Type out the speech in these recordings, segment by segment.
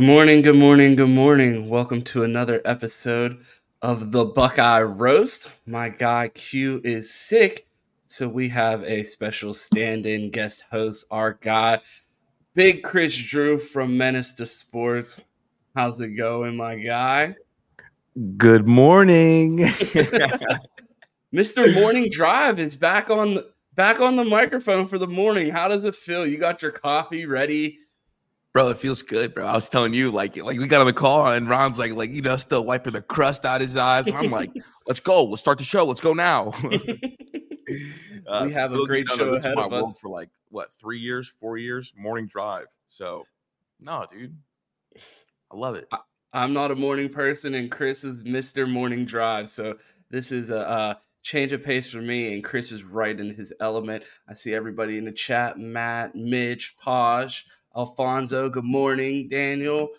Good morning, good morning, good morning. Welcome to another episode of the Buckeye Roast. My guy Q is sick, so we have a special stand in guest host, our guy, Big Kris Drew from Menace to Sports. How's it going, my guy? Good morning. Mr. Morning Drive is back on the back on the microphone for the morning. How does it feel? You got your coffee ready? Bro, it feels good, bro. I was telling you, like, like we got on the call and Ron's like, like you know, still wiping the crust out of his eyes. And I'm like, let's go, let's start the show, let's go now. uh, we have a great show ahead of us for like what three years, four years, morning drive. So, no, dude, I love it. I, am not a morning person, and Kris is Mister Morning Drive. So this is a. a change of pace for me, and Kris is right in his element. I see everybody in the chat: Matt, Mitch, Posh, Alfonso. Good morning, Daniel.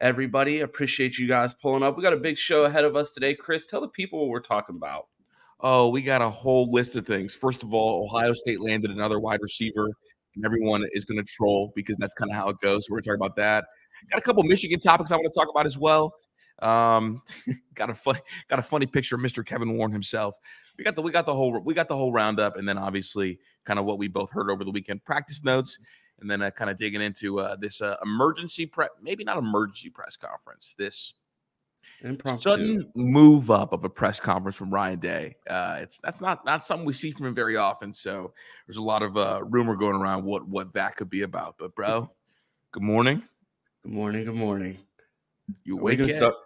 Everybody, appreciate you guys pulling up. We got a big show ahead of us today. Kris, tell the people what we're talking about. Oh, we got a whole list of things. First of all, Ohio State landed another wide receiver, and everyone is going to troll because that's kind of how it goes. So we're talking about that. Got a couple Michigan topics I want to talk about as well. Um, got a funny, got a funny picture of Mr. Kevin Warren himself. We got the we got the whole we got the whole roundup, and then obviously kind of what we both heard over the weekend, practice notes, and then uh, kind of digging into uh, this uh, emergency press, maybe not emergency press conference, this Impromptu. sudden move up of a press conference from Ryan Day. Uh, it's that's not not something we see from him very often. So there's a lot of uh, rumor going around what what that could be about. But bro, good morning. Good morning. Good morning. You wake up.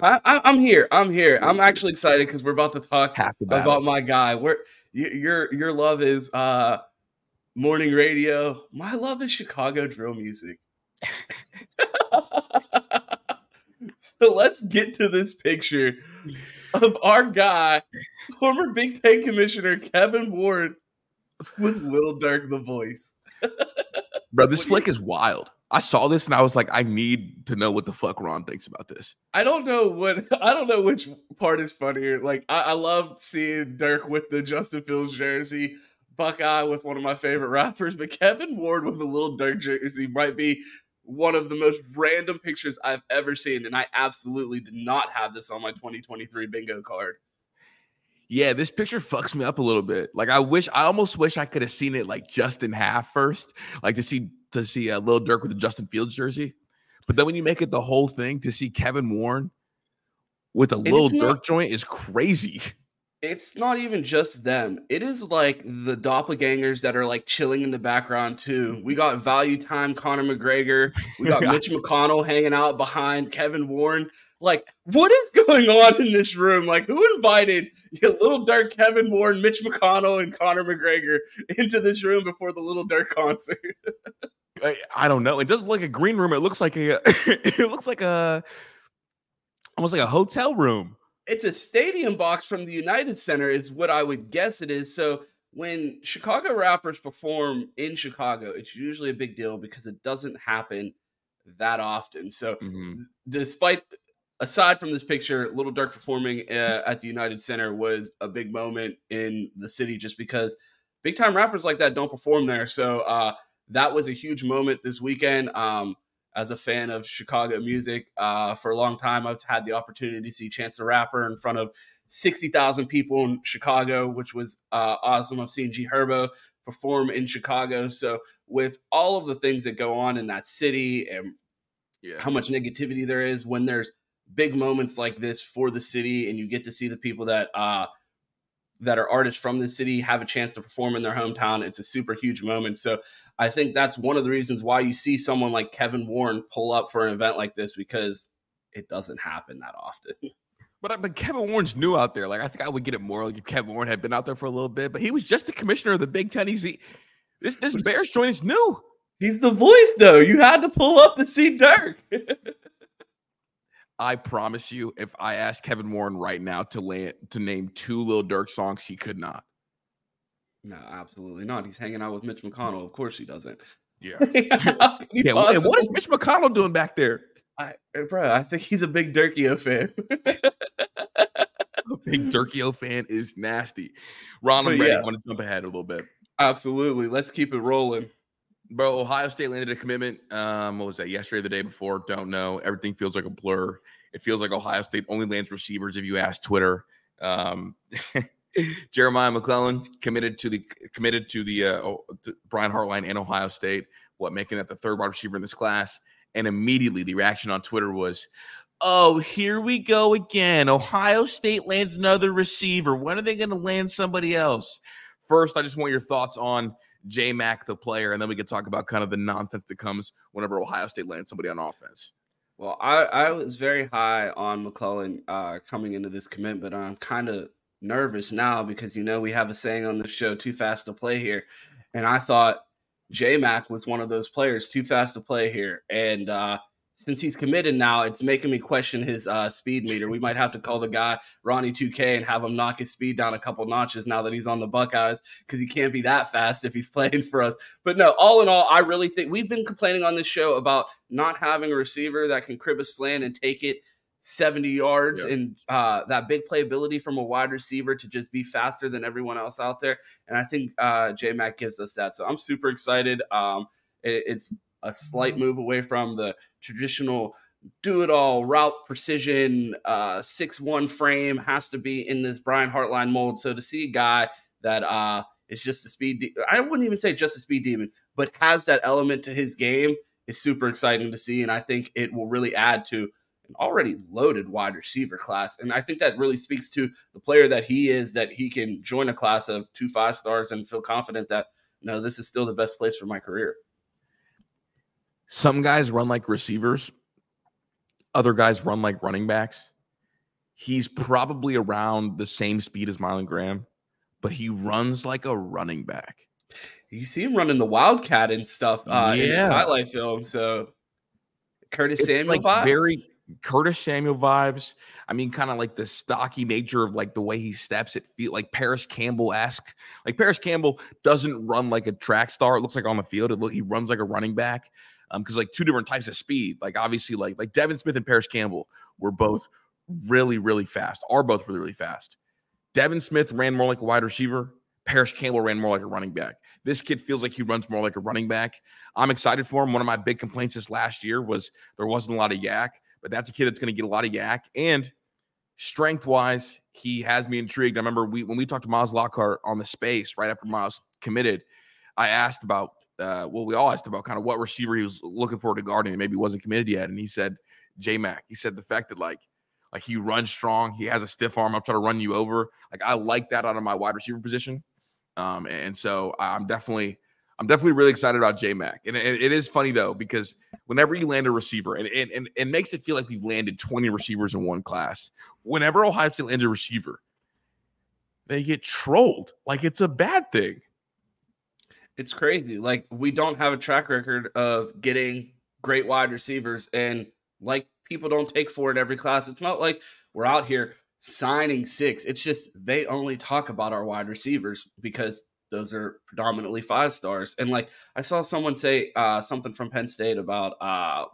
I, am here. I'm here. I'm actually excited because we're about to talk about my guy. Where your your love is uh morning radio. My love is Chicago drill music. so let's get to this picture of our guy, former Big Ten Commissioner Kevin Warren, with Lil Durk the voice. Bro, this flick is wild. I saw this and I was like, I need to know what the fuck Ron thinks about this. I don't know what I don't know which part is funnier. Like I, I love seeing Durk with the Justin Fields jersey. Buckeye with one of my favorite rappers, but Kevin Warren with a little Durk jersey might be one of the most random pictures I've ever seen, and I absolutely did not have this on my 2023 bingo card. Yeah, this picture fucks me up a little bit. Like I wish, I almost wish I could have seen it like just in half first, like to see to see a uh, Lil Durk with a Justin Fields jersey. But then when you make it the whole thing to see Kevin Warren with a little Durk not, joint is crazy it's not even just them. It is like the doppelgangers that are like chilling in the background too. We mm-hmm. got value time Conor McGregor. We got Mitch McConnell hanging out behind Kevin Warren. Like, what is going on in this room? Like, who invited Little Durk Kevin Warren, Mitch McConnell, and Conor McGregor into this room before the Little Durk concert? I, I, don't know. It doesn't look like a green room. It looks like a. it looks like a. Almost like a hotel room it's a stadium box from the United Center, is what I would guess it is. So when Chicago rappers perform in Chicago, it's usually a big deal because it doesn't happen that often. So mm-hmm. despite aside from this picture, Lil Durk performing uh, at the United Center was a big moment in the city just because big time rappers like that don't perform there. So uh, that was a huge moment this weekend. Um, as a fan of Chicago music uh, for a long time. I've had the opportunity to see Chance the Rapper in front of 60,000 people in Chicago, which was uh, awesome. I've seen G Herbo perform in Chicago. So, with all of the things that go on in that city and yeah. how much negativity there is when there's big moments like this for the city and you get to see the people that uh, that are artists from the city have a chance to perform in their hometown. It's a super huge moment. So I think that's one of the reasons why you see someone like Kevin Warren pull up for an event like this because it doesn't happen that often. But uh, but Kevin Warren's new out there. Like I think I would get it more like if Kevin Warren had been out there for a little bit. But he was just the commissioner of the Big Ten. He's this this Bears joint is new. He's the voice though. You had to pull up to see Durk. I promise you, if I asked Kevin Warren right now to land to name two Lil Durk songs, he could not. No, absolutely not. He's hanging out with Mitch McConnell. Of course he doesn't. Yeah. yeah. What, what is Mitch McConnell doing back there? I, bro, I think he's a big Durkio fan. a big Durkio fan is nasty. Ron, I'm ready. Yeah. I want to jump ahead a little bit. Absolutely. Let's keep it rolling. Bro, Ohio State landed a commitment. Um, what was that? Yesterday, the day before? Don't know. Everything feels like a blur. It feels like Ohio State only lands receivers if you ask Twitter. Um, Jeremiah McClellan committed to the committed to the uh, to Brian Hartline and Ohio State. What making it the third wide receiver in this class? And immediately the reaction on Twitter was, "Oh, here we go again. Ohio State lands another receiver. When are they going to land somebody else?" First, I just want your thoughts on J Mac, the player, and then we can talk about kind of the nonsense that comes whenever Ohio State lands somebody on offense. Well, I, I was very high on McClellan uh, coming into this commit, but I'm kind of nervous now because you know we have a saying on the show, "Too fast to play here," and I thought J Mac was one of those players, too fast to play here, and uh, since he's committed now, it's making me question his uh, speed meter. We might have to call the guy Ronnie 2K and have him knock his speed down a couple notches now that he's on the Buckeyes because he can't be that fast if he's playing for us. But no, all in all, I really think we've been complaining on this show about not having a receiver that can crib a slant and take it 70 yards yeah. and uh, that big playability from a wide receiver to just be faster than everyone else out there. And I think uh, J Mac gives us that. So I'm super excited. Um, it, it's a slight move away from the traditional do it all route precision uh six one frame has to be in this Brian Hartline mold. So to see a guy that uh is just a speed de- I wouldn't even say just a speed demon, but has that element to his game is super exciting to see. And I think it will really add to an already loaded wide receiver class. And I think that really speaks to the player that he is, that he can join a class of two five stars and feel confident that no, this is still the best place for my career. Some guys run like receivers, other guys run like running backs. He's probably around the same speed as Mylan Graham, but he runs like a running back. You see him running the Wildcat and stuff uh, yeah. in the highlight film. So Curtis it's Samuel like vibes. Very Curtis Samuel vibes. I mean, kind of like the stocky nature of like the way he steps. It feel like Parris Campbell esque. Like Parris Campbell doesn't run like a track star. It looks like on the field. It he runs like a running back um because like two different types of speed. Like obviously, like like Devin Smith and Parris Campbell were both really really fast. Are both really really fast. Devin Smith ran more like a wide receiver. Parris Campbell ran more like a running back. This kid feels like he runs more like a running back. I'm excited for him. One of my big complaints this last year was there wasn't a lot of YAC, but that's a kid that's going to get a lot of YAC. And strength wise, he has me intrigued. I remember we when we talked to Miles Lockhart on the space right after Miles committed, I asked about uh, well, we all asked about kind of what receiver he was looking for to guard and maybe wasn't committed yet. And he said J Mac. He said the fact that like like he runs strong, he has a stiff arm. I'm trying to run you over. Like I like that out of my wide receiver position. Um, and so I'm definitely I'm definitely really excited about J Mac. And it, it is funny though because whenever you land a receiver, and, and and it makes it feel like we've landed 20 receivers in one class. Whenever Ohio State lands a receiver, they get trolled like it's a bad thing. It's crazy. Like we don't have a track record of getting great wide receivers, and like people don't take four in every class. It's not like we're out here signing six. It's just they only talk about our wide receivers because those are predominantly five stars. And like I saw someone say uh, something from Penn State about uh,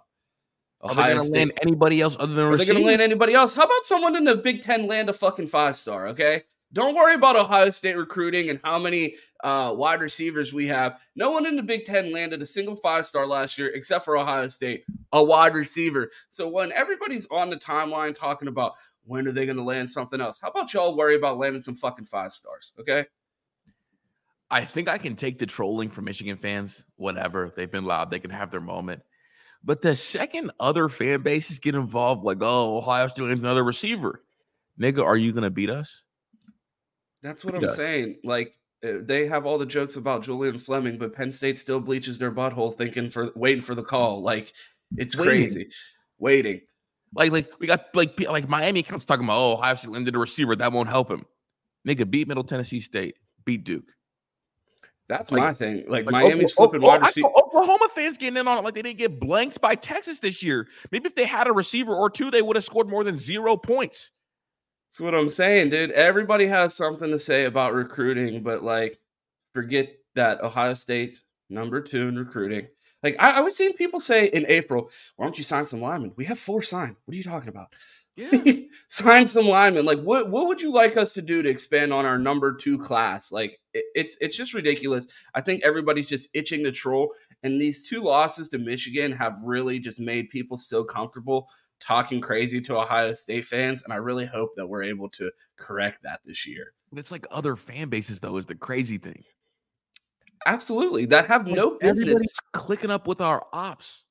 Ohio Are they going to land anybody else other than Are they going to land anybody else? How about someone in the Big Ten land a fucking five star? Okay, don't worry about Ohio State recruiting and how many uh, wide receivers we have. No one in the Big Ten landed a single five star last year except for Ohio State, a wide receiver. So when everybody's on the timeline talking about when are they going to land something else, how about y'all worry about landing some fucking five stars? Okay. I think I can take the trolling from Michigan fans, whatever. They've been loud, they can have their moment. But the second other fan bases get involved, like, oh, Ohio State another receiver. Nigga, are you going to beat us? That's what I'm saying. Like eh, they have all the jokes about Julian Fleming, but Penn State still bleaches their butthole, thinking for waiting for the call. Like it's waiting. crazy, waiting. Like like we got like like Miami comes talking about oh Ohio State landed a receiver that won't help him. Nigga beat Middle Tennessee State, beat Duke. That's like, my thing. Like, like Miami's Oklahoma, flipping wide receiver. Oklahoma fans getting in on it like they didn't get blanked by Texas this year. Maybe if they had a receiver or two, they would have scored more than zero points. That's what I'm saying, dude. Everybody has something to say about recruiting, but like, forget that Ohio State's number two in recruiting. Like, I, I was seeing people say in April, why don't you sign some linemen? We have four signed. What are you talking about? Yeah. sign some linemen. Like, what what would you like us to do to expand on our number two class? Like, it, it's it's just ridiculous. I think everybody's just itching to troll, and these two losses to Michigan have really just made people so comfortable talking crazy to Ohio State fans, and I really hope that we're able to correct that this year. It's like other fan bases, though, is the crazy thing. Absolutely, that have Like, no business. Everybody's clicking up with our ops.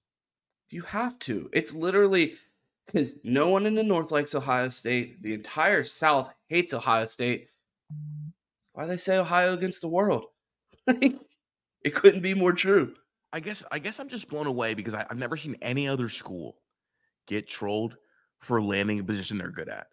You have to. It's literally because no one in the North likes Ohio State. The entire South hates Ohio State. Why they say Ohio against the world? It couldn't be more true. I guess I guess I'm just blown away because I, I've never seen any other school get trolled for landing a position they're good at.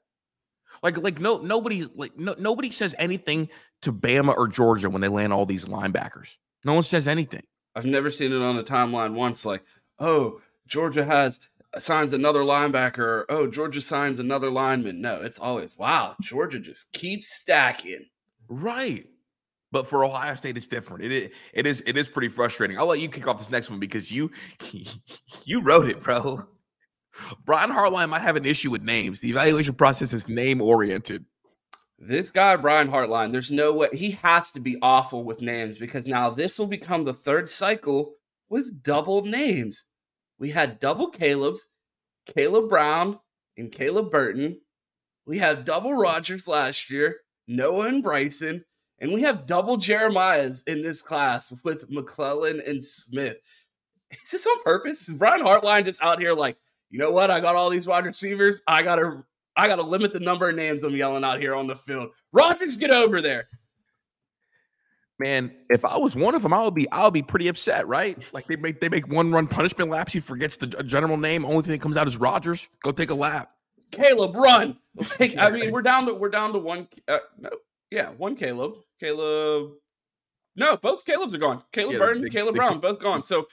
Like like no nobody like no nobody says anything to Bama or Georgia when they land all these linebackers. No one says anything. I've never seen it on a timeline once. Like, oh, Georgia has uh, signs another linebacker. Or, oh, Georgia signs another lineman. No, it's always wow. Georgia just keeps stacking. Right. But for Ohio State, it's different. It is, it is it is pretty frustrating. I'll let you kick off this next one because you you wrote it, bro. Brian Hartline might have an issue with names. The evaluation process is name oriented. This guy, Brian Hartline, there's no way he has to be awful with names because now this will become the third cycle with double names. We had double Caleb's, Caleb Brown and Caleb Burton. We had double Rogers last year, Noah and Bryson, and we have double Jeremiah's in this class with McClellan and Smith. Is this on purpose? Is Brian Hartline just out here like, you know what? I got all these wide receivers. I gotta I gotta limit the number of names I'm yelling out here on the field. Rogers, get over there. Man, if I was one of them, I would be I would be pretty upset, right? Like they make they make one run punishment laps. He forgets the general name. Only thing that comes out is Rogers. Go take a lap. Caleb, run! Like, I mean, we're down to we're down to one. Uh, no, yeah, one Caleb. Caleb. No, both Caleb's are gone. Caleb Yeah, Burton, big- Caleb big- Brown, both gone. So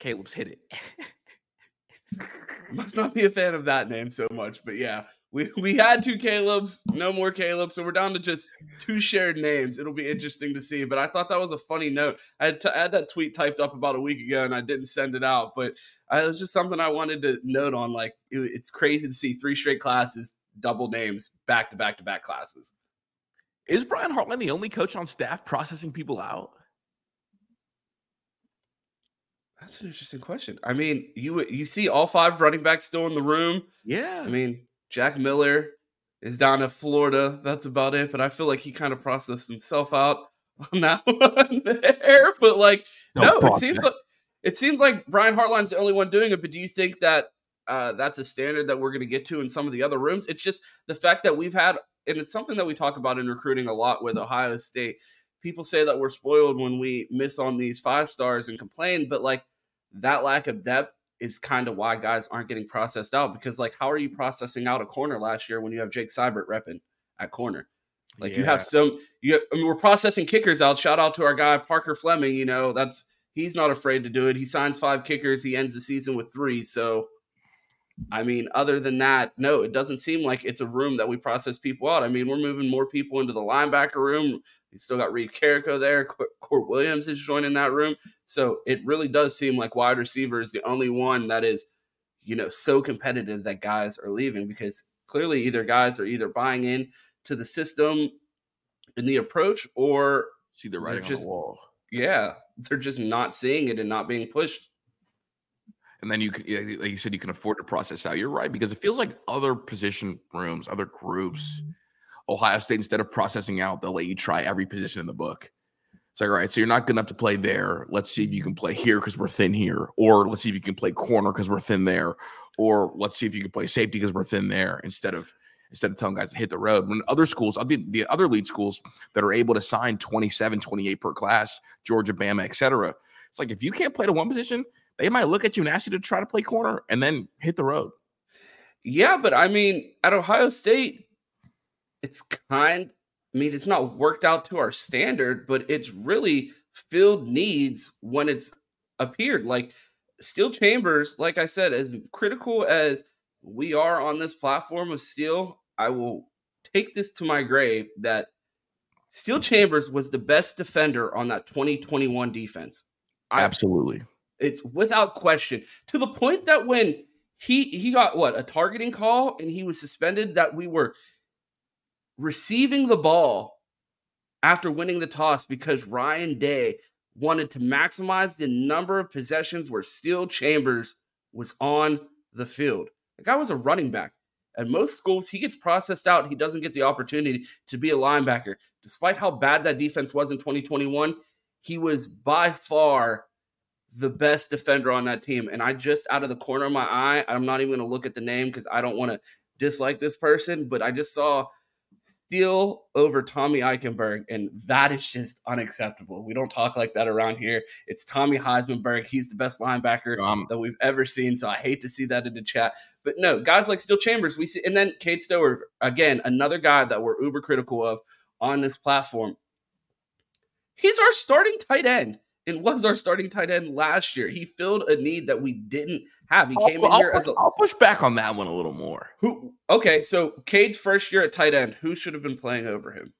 Caleb's hit it. must not be a fan of that name so much. But yeah, we we had two Caleb's, no more Caleb, so we're down to just two shared names. It'll be interesting to see. But I thought that was a funny note. I had, t- I had that tweet typed up about a week ago, and I didn't send it out. But I, it was just something I wanted to note on. Like it, it's crazy to see three straight classes, double names, back to back to back classes. Is Brian Hartline the only coach on staff processing people out? That's an interesting question. I mean, you you see all five running backs still in the room. Yeah. I mean, Jack Miller is down in Florida. That's about it. But I feel like he kind of processed himself out on that one there. But like, no, it seems like it seems like Brian Hartline's the only one doing it. But do you think that uh, that's a standard that we're going to get to in some of the other rooms? It's just the fact that we've had, and it's something that we talk about in recruiting a lot with Ohio State. People say that we're spoiled when we miss on these five stars and complain, but like that lack of depth is kind of why guys aren't getting processed out because like how are you processing out a corner last year when you have Jake Seibert repping at corner? Like you have some you have, I mean we're processing kickers out. Shout out to our guy Parker Fleming, you know, that's he's not afraid to do it. He signs five kickers, he ends the season with 3. So I mean, other than that, no, it doesn't seem like it's a room that we process people out. I mean, we're moving more people into the linebacker room. We still got Reed Carrico there. Kourt Williams is joining that room. So it really does seem like wide receiver is the only one that is, you know, so competitive that guys are leaving because clearly either guys are either buying in to the system and the approach or See the They're writing on just- the wall. yeah, they're just not seeing it and not being pushed. And then you can, like you said, you can afford to process out. You're right because it feels like other position rooms, other groups, mm-hmm. Ohio State instead of processing out, they'll let you try every position in the book. It's like, all right, so you're not good enough to play there. Let's see if you can play here because we're thin here, or let's see if you can play corner because we're thin there, or let's see if you can play safety because we're thin there. Instead of instead of telling guys to hit the road. When other schools, the other lead schools that are able to sign 27, 28 per class, Georgia, Bama, etc. It's like if you can't play to one position, they might look at you and ask you to try to play corner and then hit the road. Yeah, but I mean, at Ohio State, it's kind. I mean, it's not worked out to our standard, but it's really filled needs when it's appeared. Like Steele Chambers, like I said, as critical as we are on this platform of Steele, I will take this to my grave that Steele Chambers was the best defender on that 2021 defense. I, Absolutely. it's without question to the point that when he he got what a targeting call and he was suspended that we were receiving the ball after winning the toss because Ryan Day wanted to maximize the number of possessions where Steele Chambers was on the field. The guy was a running back. At most schools, he gets processed out. He doesn't get the opportunity to be a linebacker. Despite how bad that defense was in 2021, he was by far the best defender on that team. And I just, out of the corner of my eye, I'm not even going to look at the name because I don't want to dislike this person, but I just saw Steele over Tommy Eichenberg, and that is just unacceptable. We don't talk like that around here. It's Tommy Heismanberg. He's the best linebacker um, that we've ever seen. So I hate to see that in the chat. But no, guys like Steele Chambers, we see, and then Cade Stover, again, another guy that we're uber critical of on this platform. He's our starting tight end and was our starting tight end last year. He filled a need that we didn't have. He came I'll, in here I'll, as a. I'll push back on that one a little more. Who? Okay, so Cade's first year at tight end. Who should have been playing over him?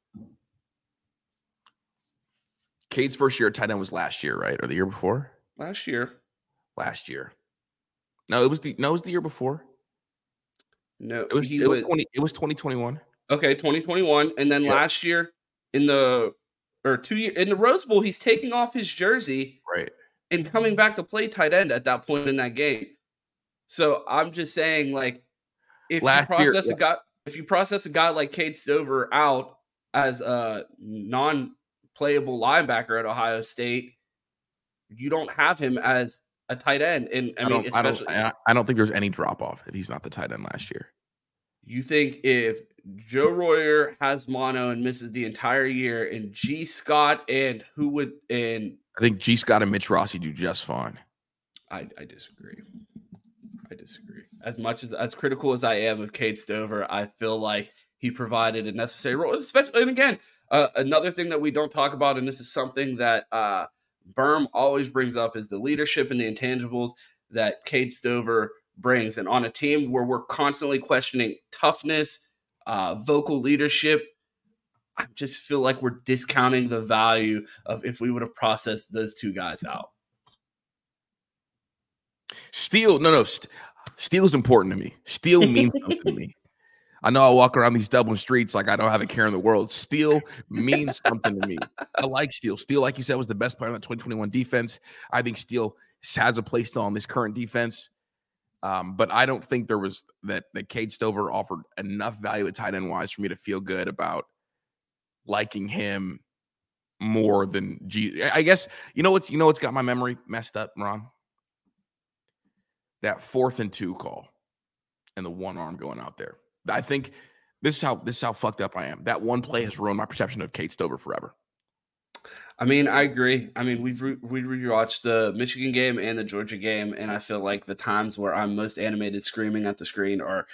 Cade's first year at tight end was last year, right, or the year before? Last year. Last year. No, it was the no, it was the year before. No, it was it was, was twenty. It was twenty twenty one. Okay, twenty twenty one, and then last year in the or two years in the Rose Bowl, he's taking off his jersey, right, and coming back to play tight end at that point in that game. So I'm just saying, like, if Last you process year, a guy, if you process a guy like Cade Stover out as a non-playable linebacker at Ohio State, you don't have him as a tight end. And I, I mean, especially, I don't, I don't think there's any drop off if he's not the tight end last year. You think if Joe Royer has mono and misses the entire year, and Gee Scott and who would and I think Gee Scott and Mitch Rossi do just fine. I, I disagree. I disagree. As much as as critical as I am of Cade Stover, I feel like he provided a necessary role. Especially, and again, uh, another thing that we don't talk about, and this is something that uh, Berm always brings up, is the leadership and the intangibles that Cade Stover brings. And on a team where we're constantly questioning toughness, uh, vocal leadership, I just feel like we're discounting the value of if we would have processed those two guys out. Steele, no, no, st- Steele is important to me. Steele means something to me. I know I walk around these Dublin streets like I don't have a care in the world. Steele means something to me. I like Steele. Steele, like you said, was the best player on the 2021 defense. I think Steele has a place still on this current defense. Um, but I don't think there was that that Cade Stover offered enough value at tight end wise for me to feel good about liking him more than G. I guess you know what's you know what's got my memory messed up, Ron. That fourth and two call, and the one arm going out there. I think this is how this is how fucked up I am. That one play has ruined my perception of Cade Stover forever. I mean, I agree. I mean, we've re- we rewatched the Michigan game and the Georgia game, and I feel like the times where I'm most animated, screaming at the screen, are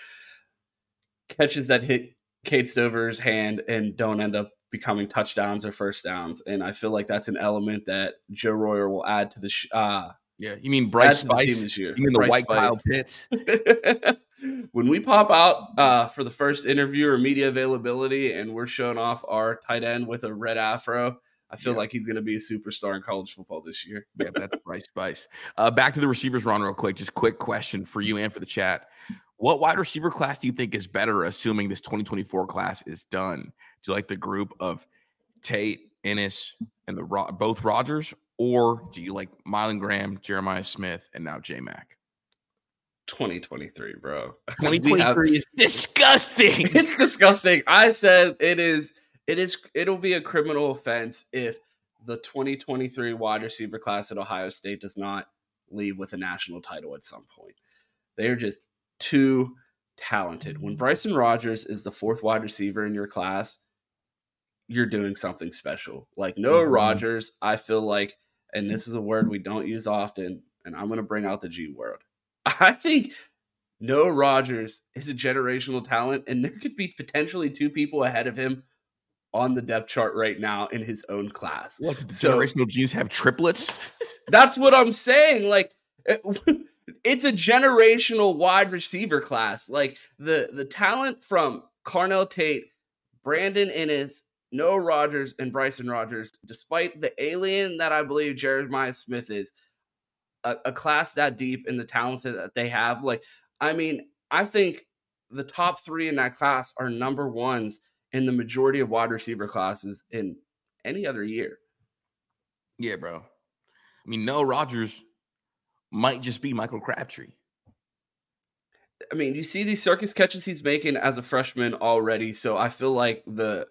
catches that hit Cade Stover's hand and don't end up becoming touchdowns or first downs. And I feel like that's an element that Joe Royer will add to the. Sh- uh, yeah, you mean Bryce Spice? This year. You mean the Bryce white Spice. Kyle Pitts? when we pop out uh, for the first interview or media availability, and we're showing off our tight end with a red afro I feel yeah. like he's going to be a superstar in college football this year. yeah, that's Bryce Spice. Uh, back to the receivers, Ron, real quick. Just quick question for you and for the chat. What wide receiver class do you think is better, assuming this 2024 class is done? Do you like the group of Tate, Inniss, and the both Rogers, or do you like Mylan Graham, Jeremiah Smith, and now J Mac? 2023, bro. 2023 have, is disgusting. It's disgusting. I said it is it is it'll be a criminal offense if the 2023 wide receiver class at Ohio State does not leave with a national title at some point. They are just too talented. When Bryson Rogers is the fourth wide receiver in your class, you're doing something special. Like Noah mm-hmm. Rogers, I feel like, and this is a word we don't use often, and I'm going to bring out the G word. I think Noah Rogers is a generational talent, and there could be potentially two people ahead of him on the depth chart right now in his own class. What so, generational G's have triplets? that's what I'm saying. Like it, it's a generational wide receiver class. Like the the talent from Carnell Tate, Brandon Inniss, Noah Rogers, and Bryson Rogers, despite the alien that I believe Jeremiah Smith is, a, a class that deep and the talent that they have, like I mean, I think the top three in that class are number ones in the majority of wide receiver classes in any other year. Yeah, bro. I mean, Noah Rogers might just be Michael Crabtree. I mean, you see these circus catches he's making as a freshman already, so I feel like the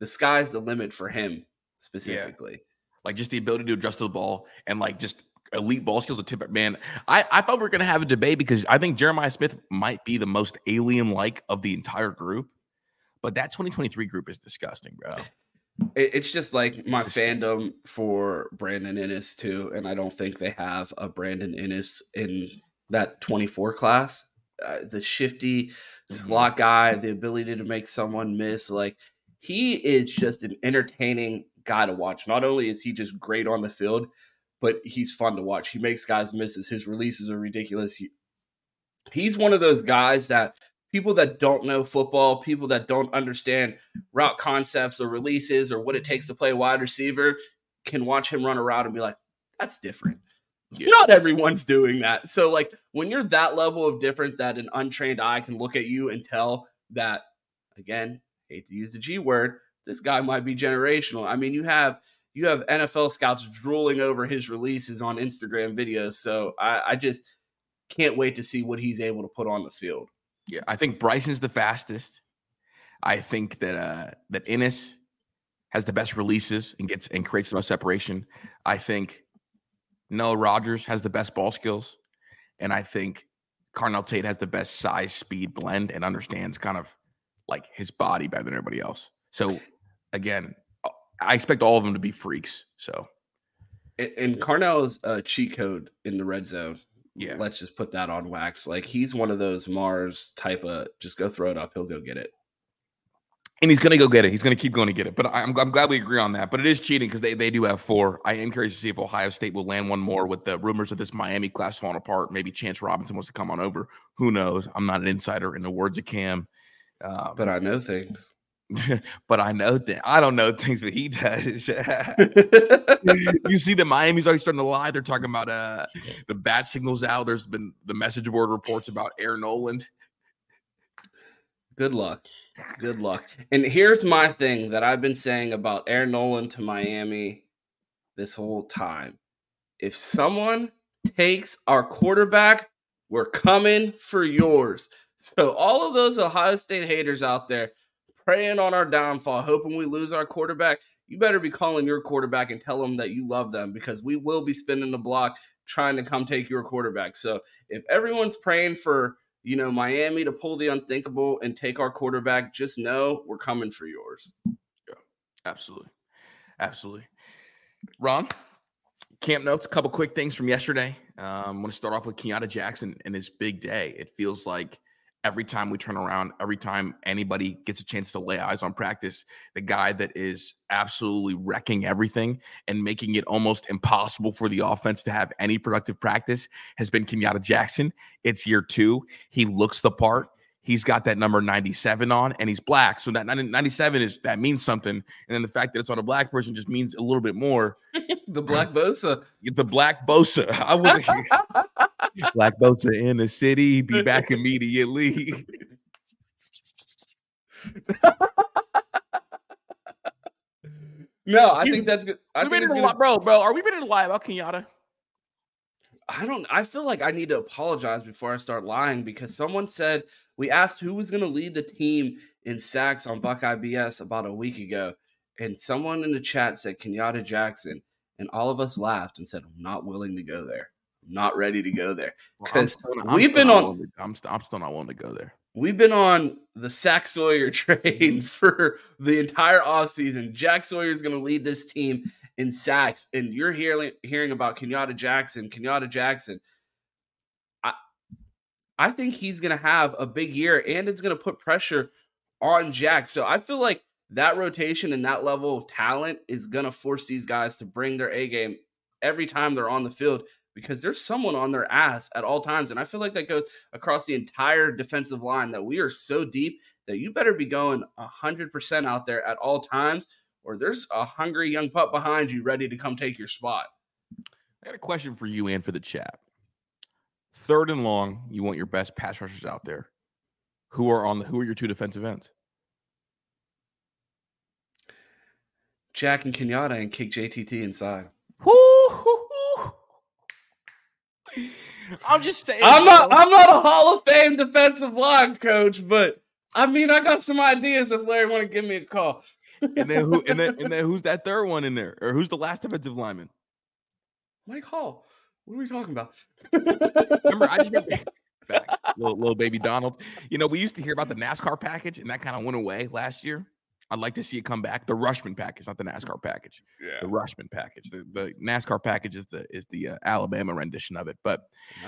the sky's the limit for him specifically. Yeah. Like just the ability to adjust to the ball and like just elite ball skills of tip man. I, I thought we are gonna have a debate because I think Jeremiah Smith might be the most alien like of the entire group. But that 2023 group is disgusting, bro. It's just like my fandom for Brandon Inniss too, and I don't think they have a Brandon Inniss in that 24 class. Uh, the shifty mm-hmm. slot guy, the ability to make someone miss, like he is just an entertaining guy to watch. Not only is he just great on the field, but he's fun to watch. He makes guys misses. His releases are ridiculous. He, he's one of those guys that people that don't know football, people that don't understand route concepts or releases or what it takes to play wide receiver can watch him run around and be like, that's different. Yeah. Not everyone's doing that. So, like, when you're that level of different, that an untrained eye can look at you and tell that, again, hate to use the G word, this guy might be generational. I mean, you have you have NFL scouts drooling over his releases on Instagram videos. So I, I just can't wait to see what he's able to put on the field. Yeah, I think Bryson's the fastest. I think that uh that Inniss has the best releases and gets and creates the most separation. I think Noah Rogers has the best ball skills, and I think Carnell Tate has the best size speed blend and understands kind of like his body better than everybody else. So again, I expect all of them to be freaks. So and Carnell's a cheat code in the red zone yeah, let's just put that on wax. Like he's one of those Mars type of just go throw it up, he'll go get it. And he's gonna go get it. He's gonna keep going to get it. But I'm, I'm glad we agree on that. But it is cheating because they, they do have four. I am curious to see if Ohio State will land one more with the rumors of this Miami class falling apart. Maybe Chance Robinson wants to come on over. Who knows? I'm not an insider in the words of Cam. Um, but I know things. but I know that I don't know things, but he does. you see that Miami's already starting to lie. They're talking about uh the bat signals out. There's been the message board reports about Air Noland. Good luck. Good luck. And here's my thing that I've been saying about Air Noland to Miami this whole time. If someone takes our quarterback, we're coming for yours. So all of those Ohio State haters out there preying on our downfall, hoping we lose our quarterback, you better be calling your quarterback and tell them that you love them because we will be spinning the block trying to come take your quarterback. So if everyone's praying for, you know, Miami to pull the unthinkable and take our quarterback, just know we're coming for yours. Yeah, absolutely. Absolutely. Ron, camp notes, a couple quick things from yesterday. Um, I'm going to start off with Kenyatta Jackson and his big day. It feels like every time we turn around, every time anybody gets a chance to lay eyes on practice, the guy that is absolutely wrecking everything and making it almost impossible for the offense to have any productive practice has been Kenyatta Jackson. It's year two. He looks the part. He's got that number 97 on and he's black. So that 97 is that means something. And then the fact that it's on a black person just means a little bit more. the black Bosa. The black Bosa. I was Black Bosa in the city. Be back immediately. no, I think that's good. I we think been in gonna... bro, bro. Are we been in a lie about Kenyatta? I don't. I feel like I need to apologize before I start lying because someone said we asked who was going to lead the team in sacks on Buckeye BS about a week ago, and someone in the chat said Kenyatta Jackson, and all of us laughed and said, "I'm not willing to go there." Not ready to go there because well, we've been on. To, I'm, st- I'm still not willing to go there. We've been on the Sack Sawyer train mm-hmm. for the entire offseason. Jack Sawyer is going to lead this team in sacks, and you're hearing hearing about Kenyatta Jackson. Kenyatta Jackson. I I think he's going to have a big year, and it's going to put pressure on Jack. So I feel like that rotation and that level of talent is going to force these guys to bring their A game every time they're on the field because there's someone on their ass at all times. And I feel like that goes across the entire defensive line that we are so deep that you better be going 100% out there at all times, or there's a hungry young pup behind you ready to come take your spot. I got a question for you and for the chat. third and long, you want your best pass rushers out there. Who are on the who are your two defensive ends? Jack and Kenyatta and kick JTT inside. I'm just saying. I'm not. I'm not a Hall of Fame defensive line coach, but I mean, I got some ideas. If Larry want to give me a call, and then who? And then and then who's that third one in there, or who's the last defensive lineman? Mike Hall. What are we talking about? remember, I just remember, facts, little, little baby Donald. You know, we used to hear about the NASCAR package, and that kind of went away last year. I'd like to see it come back. The Rushman package, not the NASCAR package. Yeah. The Rushman package. The, the NASCAR package is the is the uh, Alabama rendition of it. But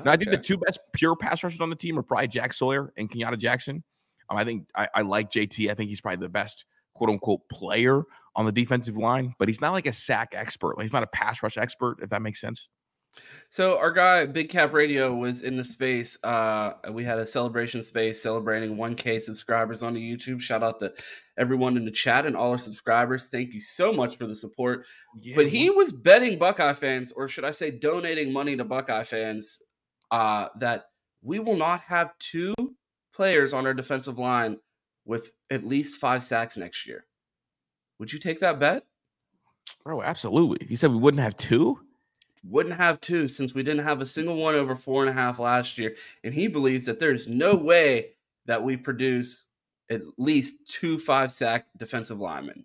no, I think the two best pure pass rushers on the team are probably Jack Sawyer and Kenyatta Jackson. Um, I think I, I like JT. I think he's probably the best quote unquote player on the defensive line, but he's not like a sack expert. Like he's not a pass rush expert, if that makes sense. So our guy Big Cap Radio was in the space. Uh, we had a celebration space celebrating 1K subscribers on the YouTube. Shout out to everyone in the chat and all our subscribers. Thank you so much for the support. Yeah, but he was betting Buckeye fans, or should I say, donating money to Buckeye fans, uh, that we will not have two players on our defensive line with at least five sacks next year. Would you take that bet? Bro, absolutely. He said we wouldn't have two wouldn't have two since we didn't have a single one over four and a half last year. And he believes that there's no way that we produce at least two five sack defensive linemen.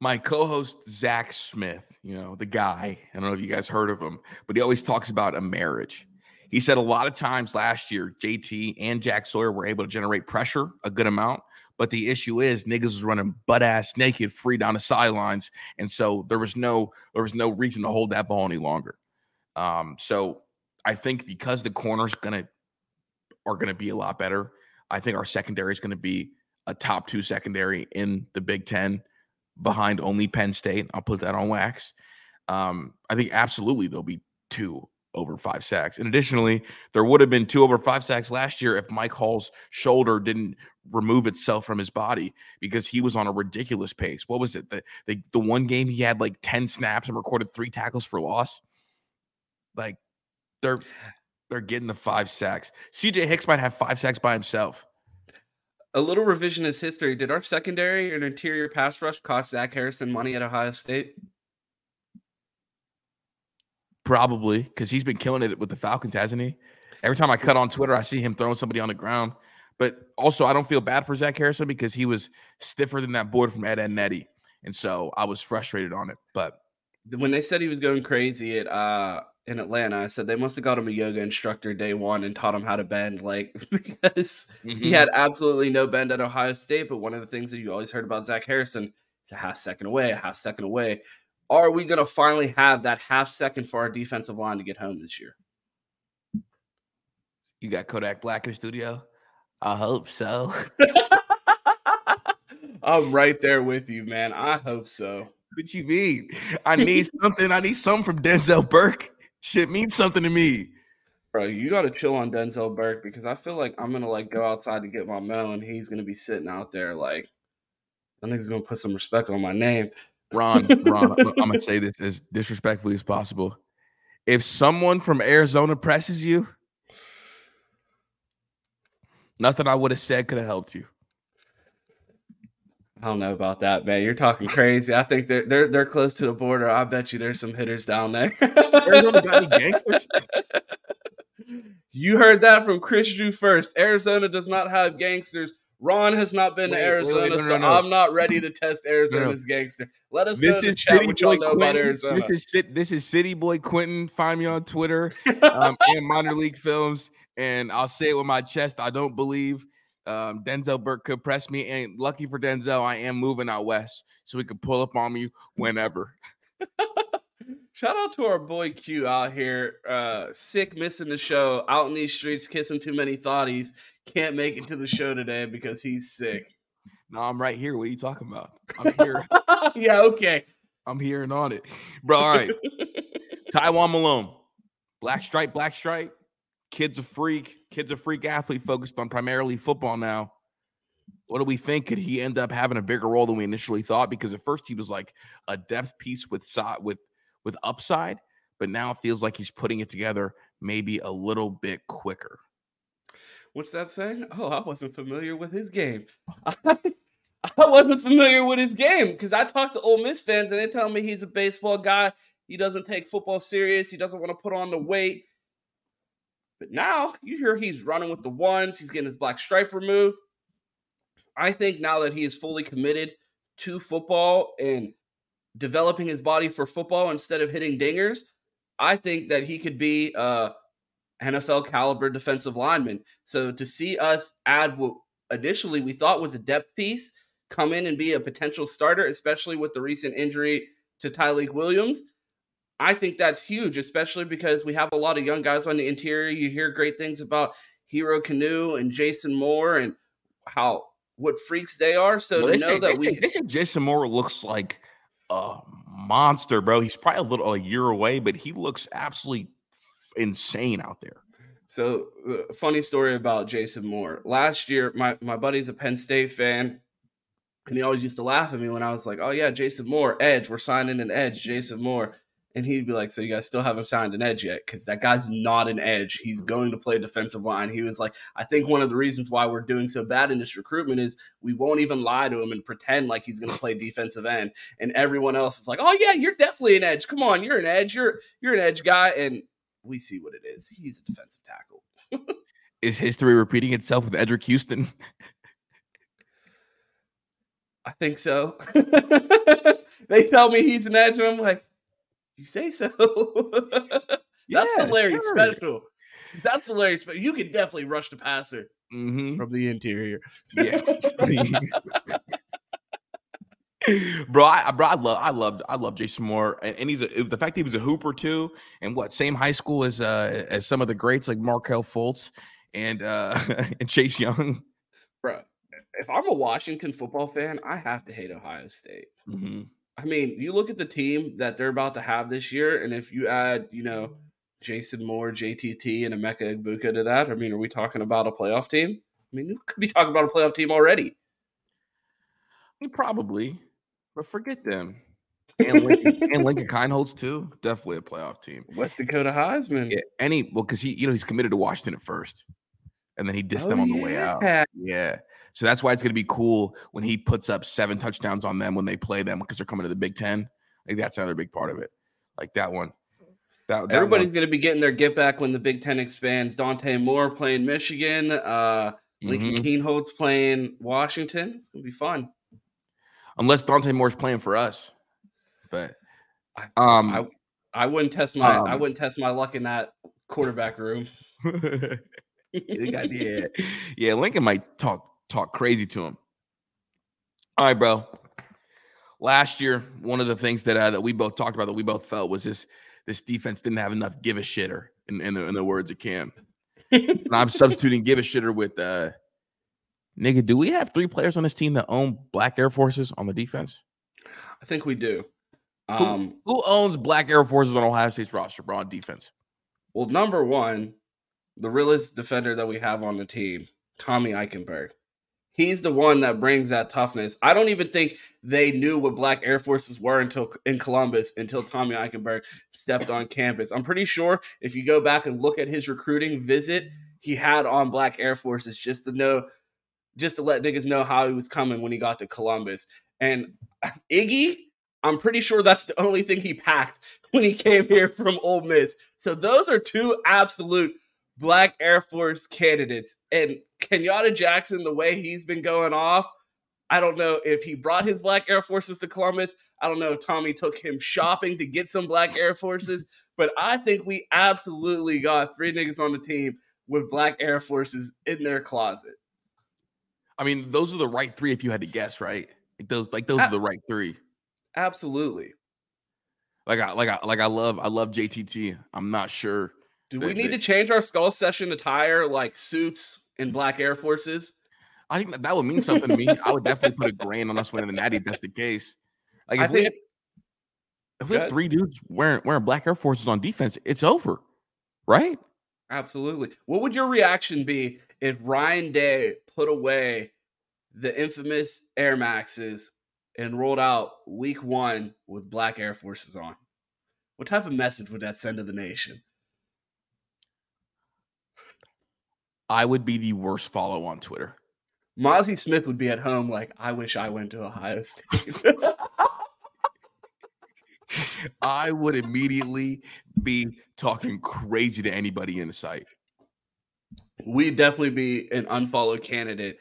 My co host, Zach Smith, you know, the guy, I don't know if you guys heard of him, but he always talks about a marriage. He said a lot of times last year, JT and Jack Sawyer were able to generate pressure a good amount, but the issue is niggas was running butt ass naked free down the sidelines. And so there was no there was no reason to hold that ball any longer. Um, so I think because the corners gonna are gonna be a lot better, I think our secondary is gonna be a top two secondary in the Big Ten behind only Penn State. I'll put that on wax. Um, I think absolutely there'll be two over five sacks. And additionally, there would have been two over five sacks last year if Mike Hall's shoulder didn't remove itself from his body because he was on a ridiculous pace. What was it? The, the, the one game he had like 10 snaps and recorded three tackles for loss. Like they're they're getting the five sacks. CJ Hicks might have five sacks by himself. A little revisionist history. Did our secondary and interior pass rush cost Zach Harrison money at Ohio State? Probably because he's been killing it with the Falcons, hasn't he? Every time I cut on Twitter, I see him throwing somebody on the ground. But also, I don't feel bad for Zach Harrison because he was stiffer than that board from Ed and Nettie. And so I was frustrated on it. But when they said he was going crazy at uh in Atlanta, I said they must have got him a yoga instructor day one and taught him how to bend, like because mm-hmm. he had absolutely no bend at Ohio State. But one of the things that you always heard about Zach Harrison is a half second away, a half second away are we going to finally have that half second for our defensive line to get home this year? You got Kodak Black in the studio? I hope so. I'm right there with you, man. I hope so. What you mean? I need something. I need something from Denzel Burke. Shit means something to me. Bro, you gotta chill on Denzel Burke because I feel like I'm gonna like go outside to get my mail and he's gonna be sitting out there like I think he's gonna put some respect on my name. Ron, Ron, I'm, I'm gonna say this as disrespectfully as possible. If someone from Arizona presses you, nothing I would have said could have helped you. I don't know about that, man. You're talking crazy. I think they're they're they're close to the border. I bet you there's some hitters down there. Arizona got any gangsters? You heard that from Kris Drew first. Arizona does not have gangsters. Ron has not been wait, to Arizona, wait, wait, no, no, no. so I'm not ready to test Arizona's gangster. Let us this know is chat what y'all know Quentin. about Arizona. This is, this is City Boy Quentin. Find me on Twitter um, and Minor League Films. And I'll say it with my chest. I don't believe um, Denzel Burke could press me. And lucky for Denzel, I am moving out west, so he could pull up on me whenever. Shout out to our boy Q out here, uh, sick, missing the show, out in these streets, kissing too many thoughties. Can't make it to the show today because he's sick. No, I'm right here. What are you talking about? I'm here. yeah, okay. I'm here and on it, bro. All right, Taiwan Malone, black stripe, black stripe. Kid's a freak. Kid's a freak athlete focused on primarily football now. What do we think? Could he end up having a bigger role than we initially thought? Because at first he was like a depth piece with with with upside, but now it feels like he's putting it together maybe a little bit quicker. What's that saying? Oh, I wasn't familiar with his game. I, wasn't familiar with his game because I talked to Ole Miss fans and they tell me he's a baseball guy. He doesn't take football serious. He doesn't want to put on the weight. But now you hear he's running with the ones. He's getting his black stripe removed. I think now that he is fully committed to football and developing his body for football instead of hitting dingers, I think that he could be uh, a NFL caliber defensive lineman. So to see us add what initially we thought was a depth piece, come in and be a potential starter, especially with the recent injury to Tyleik Williams, I think that's huge, especially because we have a lot of young guys on the interior. You hear great things about Hero Kanu and Jason Moore and how what freaks they are. So well, to know say, that we they say Jason Moore looks like a monster, bro. He's probably a little a year away, but he looks absolutely insane out there. So, uh, funny story about Jason Moore. Last year, my my buddy's a Penn State fan, and he always used to laugh at me when I was like, "Oh yeah, Jason Moore, Edge. We're signing an Edge, Jason Moore." And he'd be like, So you guys still haven't signed an edge yet? Because that guy's not an edge. He's going to play defensive line. He was like, I think one of the reasons why we're doing so bad in this recruitment is we won't even lie to him and pretend like he's going to play defensive end. And everyone else is like, Oh, yeah, you're definitely an edge. Come on, you're an edge. You're you're an edge guy. And we see what it is. He's a defensive tackle. is history repeating itself with Eddrick Houston? I think so. they tell me he's an edge, and I'm like, you say so. That's yeah, the Larry sure. special. That's the Larry special. You can definitely rush the passer mm-hmm. from the interior. Yeah. bro, I bro, I love I love I love Jason Moore. And, and he's a, the fact he was a hooper too, and what same high school as uh as some of the greats like Markelle Fultz and uh and Chase Young. Bro, if I'm a Washington football fan, I have to hate Ohio State. Mm-hmm. I mean, you look at the team that they're about to have this year, and if you add, you know, Jason Moore, JTT, and Emeka Egbuka to that, I mean, are we talking about a playoff team? I mean, you could be talking about a playoff team already. Probably, but forget them. And Lincoln, and Lincoln Kienholz too, definitely a playoff team. West Dakota Heisman. Yeah, any well, because he, you know, he's committed to Washington at first, and then he dissed oh, them on the way oh, out. Yeah, so that's why it's going to be cool when he puts up seven touchdowns on them when they play them because they're coming to the Big Ten. Like that's another big part of it. Like that one. That, that Everybody's going to be getting their get back when the Big Ten expands. Dante Moore playing Michigan. Uh, Lincoln mm-hmm. Kienholz playing Washington. It's going to be fun. Unless Dante Moore's playing for us, but um, I, I wouldn't test my um, I wouldn't test my luck in that quarterback room. yeah. Lincoln might talk talk crazy to him. All right, bro. Last year, one of the things that uh, that we both talked about that we both felt was this this defense didn't have enough give a shitter in, in, the, in the words of Cam. and I'm substituting give a shitter with uh nigga. Do we have three players on this team that own black Air Forces on the defense? I think we do. Um, who, who owns black Air Forces on Ohio State's roster, bro, on defense? Well, number one, the realest defender that we have on the team, Tommy Eichenberg. He's the one that brings that toughness. I don't even think they knew what Black Air Forces were until in Columbus until Tommy Eichenberg stepped on campus. I'm pretty sure if you go back and look at his recruiting visit, he had on Black Air Forces just to know, just to let niggas know how he was coming when he got to Columbus. And Iggy, I'm pretty sure that's the only thing he packed when he came here from Ole Miss. So those are two absolute Black Air Force candidates. And Kenyatta Jackson, the way he's been going off, I don't know if he brought his Black Air Forces to Columbus. I don't know if Tommy took him shopping to get some Black Air Forces, but I think we absolutely got three niggas on the team with Black Air Forces in their closet. I mean, those are the right three if you had to guess, right? Like those, like those are the right three. Absolutely. Like I, like I, like I love, I love JTT. I'm not sure do we need to change our skull session attire like suits and black Air Forces? I think that, that would mean something to me. I would definitely put a grain on us winning the Natty if that's the case. Like if I we think, have, if we have three dudes wearing wearing black Air Forces on defense, it's over, right? Absolutely. What would your reaction be if Ryan Day put away the infamous Air Maxes and rolled out Week One with black Air Forces on? What type of message would that send to the nation? I would be the worst follow on Twitter. Mazi Smith would be at home like, I wish I went to Ohio State. I would immediately be talking crazy to anybody in the site. We'd definitely be an unfollowed candidate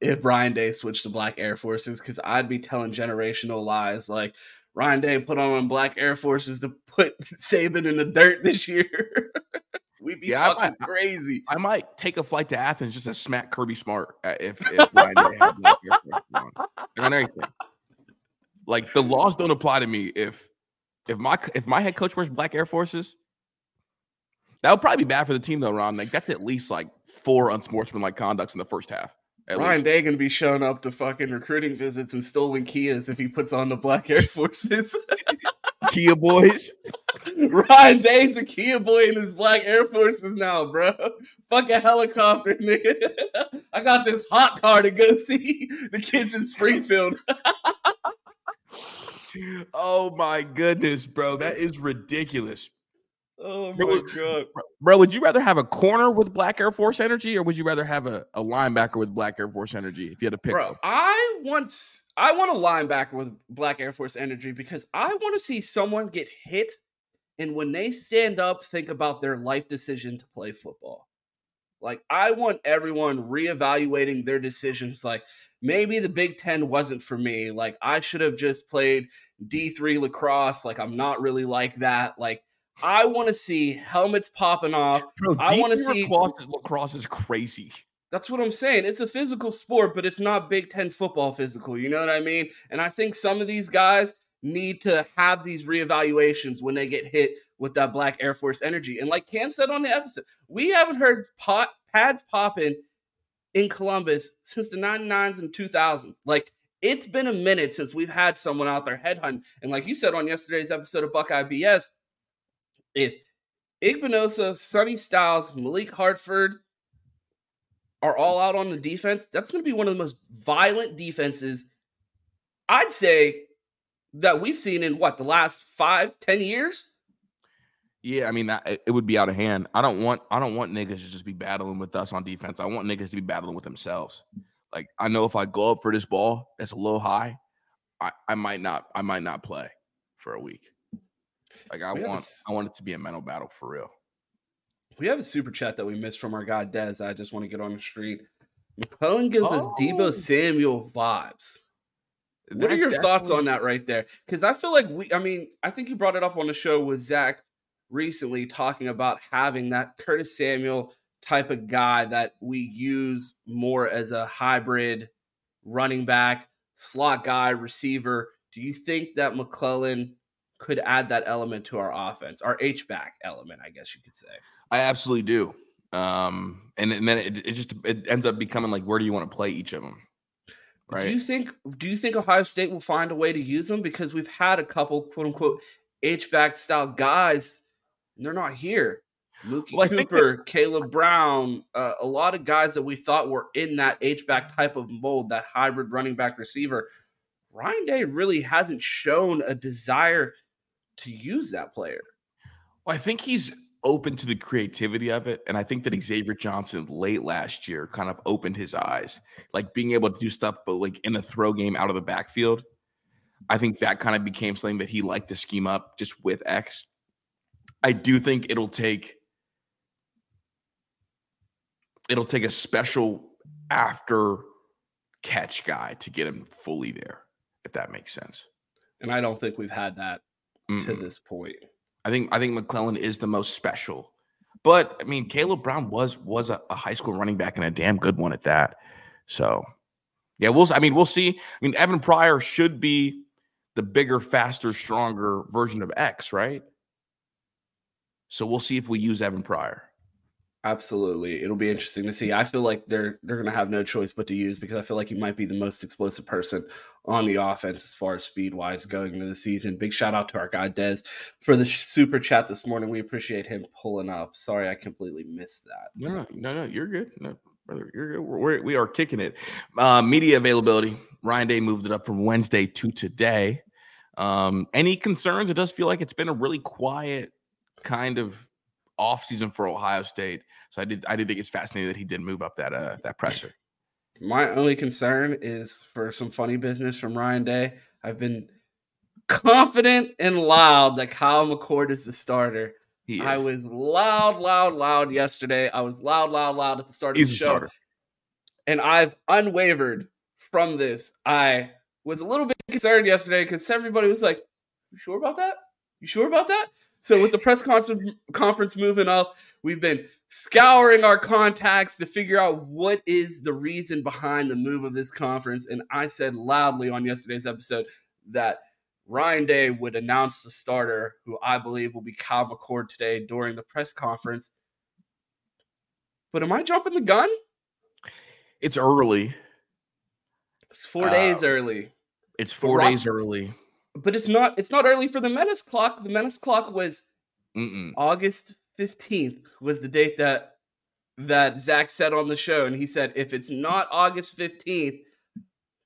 if Ryan Day switched to black Air Forces because I'd be telling generational lies like Ryan Day put on black Air Forces to put Saban in the dirt this year. We'd be yeah, talking I might, crazy. I might take a flight to Athens just to smack Kirby Smart uh, if, if Ryan Day had black Air Forces on. on everything. Like the laws don't apply to me if if my if my head coach wears black Air Forces. That would probably be bad for the team though, Ron. Like that's at least like four unsportsmanlike conducts in the first half. Ryan least. Day gonna be showing up to fucking recruiting visits and stolen Kias if he puts on the black Air Forces. Kia boys. Ryan Day's a Kia boy in his black Air Forces now, bro. Fuck a helicopter, nigga. I got this hot car to go see the kids in Springfield. oh my goodness, bro. That is ridiculous. Oh my bro, god, bro! Would you rather have a corner with Black Air Force energy, or would you rather have a, a linebacker with Black Air Force energy? If you had to pick, bro? I want I want a linebacker with Black Air Force energy because I want to see someone get hit, and when they stand up, think about their life decision to play football. Like I want everyone reevaluating their decisions. Like maybe the Big Ten wasn't for me. Like I should have just played D three lacrosse. Like I'm not really like that. Like I want to see helmets popping off. Bro, I want to see lacrosse, lacrosse is crazy. That's what I'm saying. It's a physical sport, but it's not Big Ten football physical. You know what I mean? And I think some of these guys need to have these reevaluations when they get hit with that Black Air Force energy. And like Cam said on the episode, we haven't heard pot, pads popping in Columbus since the 99s and 2000s. Like it's been a minute since we've had someone out there headhunting. And like you said on yesterday's episode of Buckeye BS, if Igbinosun, Sonny Styles, Malik Hartford are all out on the defense, that's going to be one of the most violent defenses I'd say that we've seen in what the last five, ten years. Yeah, I mean that it would be out of hand. I don't want I don't want niggas to just be battling with us on defense. I want niggas to be battling with themselves. Like I know if I go up for this ball that's a little high, I, I might not I might not play for a week. Like I want, a, I want it to be a mental battle for real. We have a super chat that we missed from our guy Dez. I just want to get on the street. McClellan gives oh. us Deebo Samuel vibes. That what are your definitely... thoughts on that right there? Because I feel like we, I mean, I think you brought it up on the show with Zach recently, talking about having that Curtis Samuel type of guy that we use more as a hybrid running back, slot guy, receiver. Do you think that McClellan could add that element to our offense, our H back element, I guess you could say. I absolutely do. Um, and, and then it, it just it ends up becoming like, where do you want to play each of them? Right. Do you think do you think Ohio State will find a way to use them? Because we've had a couple quote unquote H back style guys, and they're not here. Mookie well, Cooper, Caleb Brown, uh, a lot of guys that we thought were in that H back type of mold, that hybrid running back receiver. Ryan Day really hasn't shown a desire to use that player. Well, I think he's open to the creativity of it. And I think that Xavier Johnson late last year kind of opened his eyes, like being able to do stuff, but like in a throw game out of the backfield. I think that kind of became something that he liked to scheme up just with X. I do think it'll take it'll take a special after catch guy to get him fully there, if that makes sense. And I don't think we've had that Mm-mm. to this point. I think I think McClellan is the most special. But I mean, Caleb Brown was was a, a, high school running back and a damn good one at that. So yeah, we'll I mean, we'll see. I mean, Evan Pryor should be the bigger, faster, stronger version of X, right? So we'll see if we use Evan Pryor. Absolutely. It'll be interesting to see. I feel like they're they're gonna have no choice but to use because I feel like he might be the most explosive person on the offense as far as speed wise going into the season. Big shout out to our guy Dez for the super chat this morning. We appreciate him pulling up. Sorry, I completely missed that. No, no, no, no you're good. No, brother, you're good. We're, we are kicking it. Uh, media availability. Ryan Day moved it up from Wednesday to today. Um, any concerns? It does feel like it's been a really quiet kind of off season for Ohio State. So I did I did think it's fascinating that he did move up that uh that presser. My only concern is for some funny business from Ryan Day. I've been confident and loud that Kyle McCord is the starter. I was loud, loud, loud yesterday. I was loud, loud, loud at the start He's of the show. Starter. And I've unwavered from this. I was a little bit concerned yesterday because everybody was like, You sure about that? You sure about that? So with the press con- conference moving up, we've been scouring our contacts to figure out what is the reason behind the move of this conference. And I said loudly on yesterday's episode that Ryan Day would announce the starter, who I believe will be Kyle McCord today during the press conference. But am I jumping the gun? It's early. It's four uh, days early. It's four days early. But it's not. It's not early for the menace clock. The menace clock was Mm-mm. August fifteenth was the date that that Zach said on the show, and he said if it's not August fifteenth,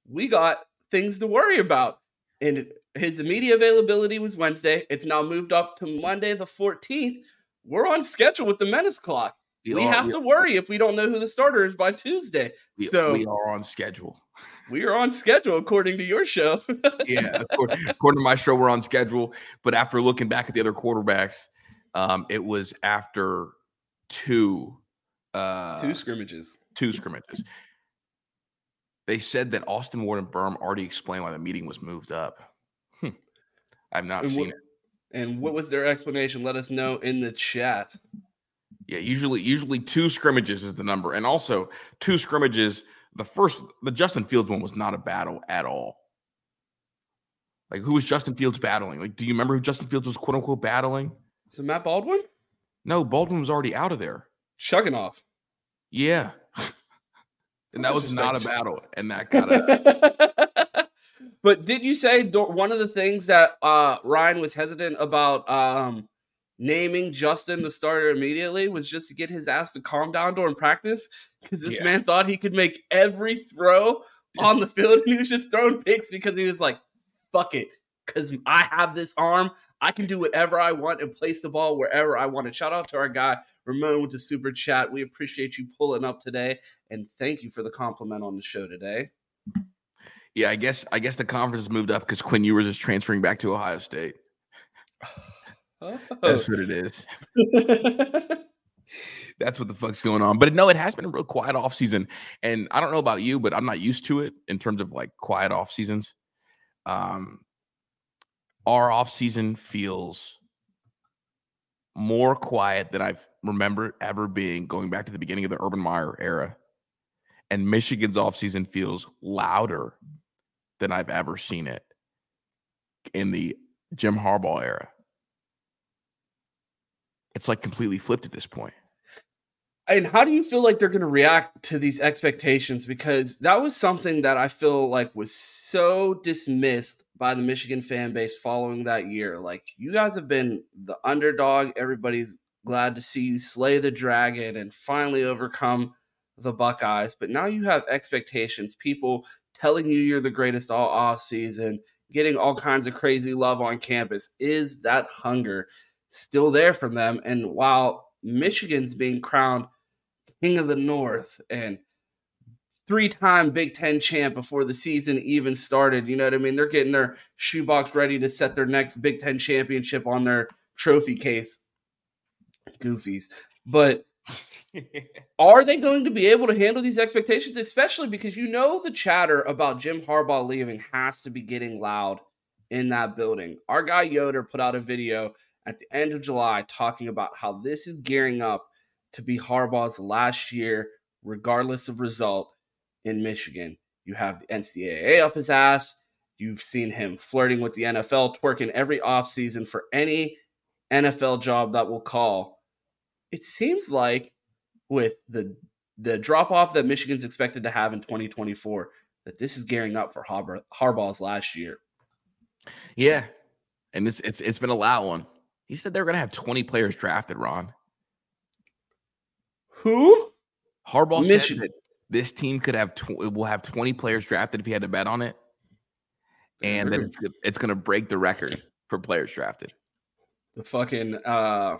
we got things to worry about. And his immediate availability was Wednesday. It's now moved up to Monday the 14th. We're on schedule with the menace clock. We, we are, have we to worry if we don't know who the starter is by Tuesday. We, so we are on schedule. We are on schedule according to your show. yeah, according, according, to my show, we're on schedule. But after looking back at the other quarterbacks, um, it was after two uh, two scrimmages. Two scrimmages. They said that Austin Ward and Birm already explained why the meeting was moved up. Hmm. I've not and seen what, it. And what was their explanation? Let us know in the chat. Yeah, usually usually two scrimmages is the number. And also two scrimmages, the first the Justin Fields one was not a battle at all. Like who was Justin Fields battling? Like, do you remember who Justin Fields was quote unquote battling? Is it Matt Baldwin? No, Baldwin was already out of there. Chugunov. Yeah. and that was not a battle. And that got a But did you say one of the things that uh, Ryan was hesitant about um, naming Justin the starter immediately was just to get his ass to calm down during practice because this yeah. man thought he could make every throw on the field and he was just throwing picks because he was like, fuck it. Because I have this arm, I can do whatever I want and place the ball wherever I want. And shout out to our guy Ramon with the super chat. We appreciate you pulling up today, and thank you for the compliment on the show today. Yeah, I guess I guess the conference moved up because Quinn Ewers is transferring back to Ohio State. Oh. That's what it is. That's what the fuck's going on. But no, it has been a real quiet off season. And I don't know about you, but I'm not used to it in terms of like quiet off seasons. Um our off season feels more quiet than I've remembered ever being going back to the beginning of the Urban Meyer era. And Michigan's off season feels louder than I've ever seen it in the Jim Harbaugh era. It's like completely flipped at this point. And how do you feel like they're going to react to these expectations? Because that was something that I feel like was so dismissed by the Michigan fan base following that year. Like, you guys have been the underdog. Everybody's glad to see you slay the dragon and finally overcome the Buckeyes. But now you have expectations. People telling you you're the greatest all off season, getting all kinds of crazy love on campus. Is that hunger still there from them? And while Michigan's being crowned king of the North and three time Big Ten champ before the season even started, you know what I mean? They're getting their shoebox ready to set their next Big Ten championship on their trophy case. Goofies. But are they going to be able to handle these expectations, especially because you know the chatter about Jim Harbaugh leaving has to be getting loud in that building? Our guy Yoder put out a video at the end of July talking about how this is gearing up to be Harbaugh's last year, regardless of result in Michigan. You have the NCAA up his ass. You've seen him flirting with the NFL, twerking every offseason for any NFL job that will call. It seems like with the the drop off that Michigan's expected to have in 2024 that this is gearing up for Harbaugh, Harbaugh's last year. Yeah, and it's it's it's been a loud one. He said they're going to have 20 players drafted. Ron, who? Harbaugh Michigan. said this team could have tw- will have 20 players drafted if he had to bet on it, and then it's it's going to break the record for players drafted. The fucking uh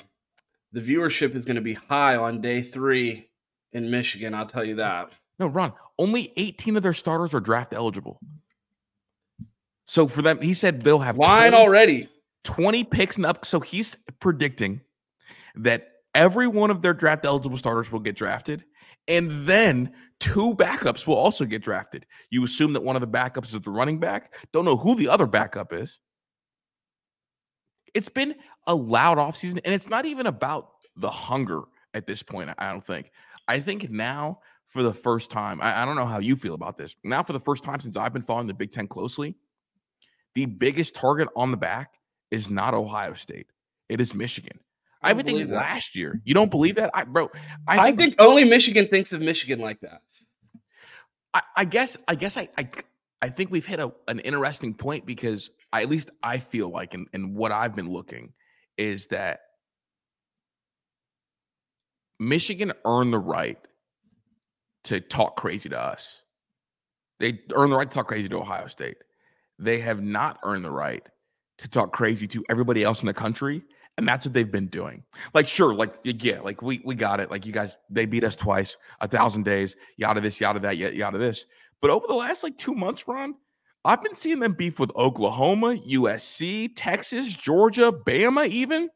the viewership is going to be high on day three in Michigan. I'll tell you that. No, Ron, only 18 of their starters are draft eligible. So for them, he said they'll have line 20, already 20 picks and up. So he's predicting that every one of their draft eligible starters will get drafted. And then two backups will also get drafted. You assume that one of the backups is the running back. Don't know who the other backup is. It's been a loud offseason, and it's not even about the hunger at this point, I don't think. I think now, for the first time, I, I don't know how you feel about this. Now, for the first time since I've been following the Big Ten closely, the biggest target on the back is not Ohio State. It is Michigan. I, I even think last year. You don't believe that, I, bro? I, I think, only Michigan thinks of Michigan like that. I, I guess. I guess. I, I. I think we've hit a, an interesting point because I, at least I feel like, and and what I've been looking is that Michigan earned the right to talk crazy to us. They earned the right to talk crazy to Ohio State. They have not earned the right to talk crazy to everybody else in the country. And that's what they've been doing. Like, sure, like, yeah, like we we got it. Like you guys, they beat us twice, a thousand days, yada this, yada that, yet yada this. But over the last like two months, Ron, I've been seeing them beef with Oklahoma, USC, Texas, Georgia, Bama, even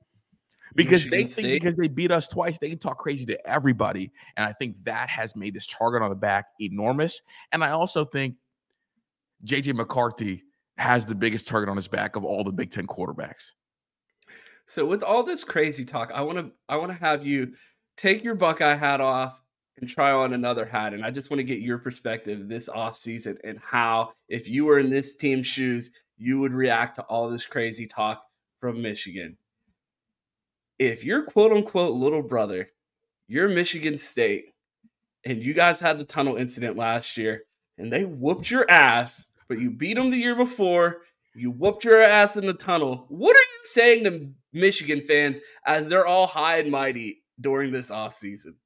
because Michigan they think State. because they beat us twice, they can talk crazy to everybody. And I think that has made this target on the back enormous. And I also think JJ McCarthy has the biggest target on his back of all the Big Ten quarterbacks. So with all this crazy talk, I want to I want to have you take your Buckeye hat off and try on another hat. And I just want to get your perspective this off season and how, if you were in this team's shoes, you would react to all this crazy talk from Michigan. If your quote unquote little brother, you're Michigan State, and you guys had the tunnel incident last year, and they whooped your ass but you beat them the year before. You whooped your ass in the tunnel. What are you saying to Michigan fans as they're all high and mighty during this off season?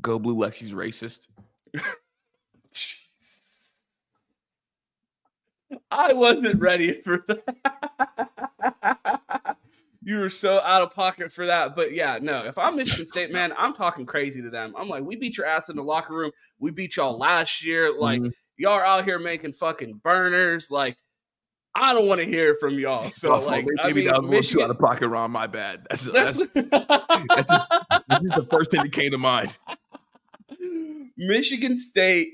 Go Blue Lexi's racist. I wasn't ready for that. you were so out of pocket for that. But yeah, no, if I'm Michigan State, man, I'm talking crazy to them. I'm like, we beat your ass in the locker room. We beat y'all last year. Like, mm-hmm y'all are out here making fucking burners. Like, I don't want to hear from y'all. So, oh, like, maybe I mean, that was Michigan, too out of pocket, Ron. My bad. That's that's, that's, that's, just, that's just the first thing that came to mind. Michigan State,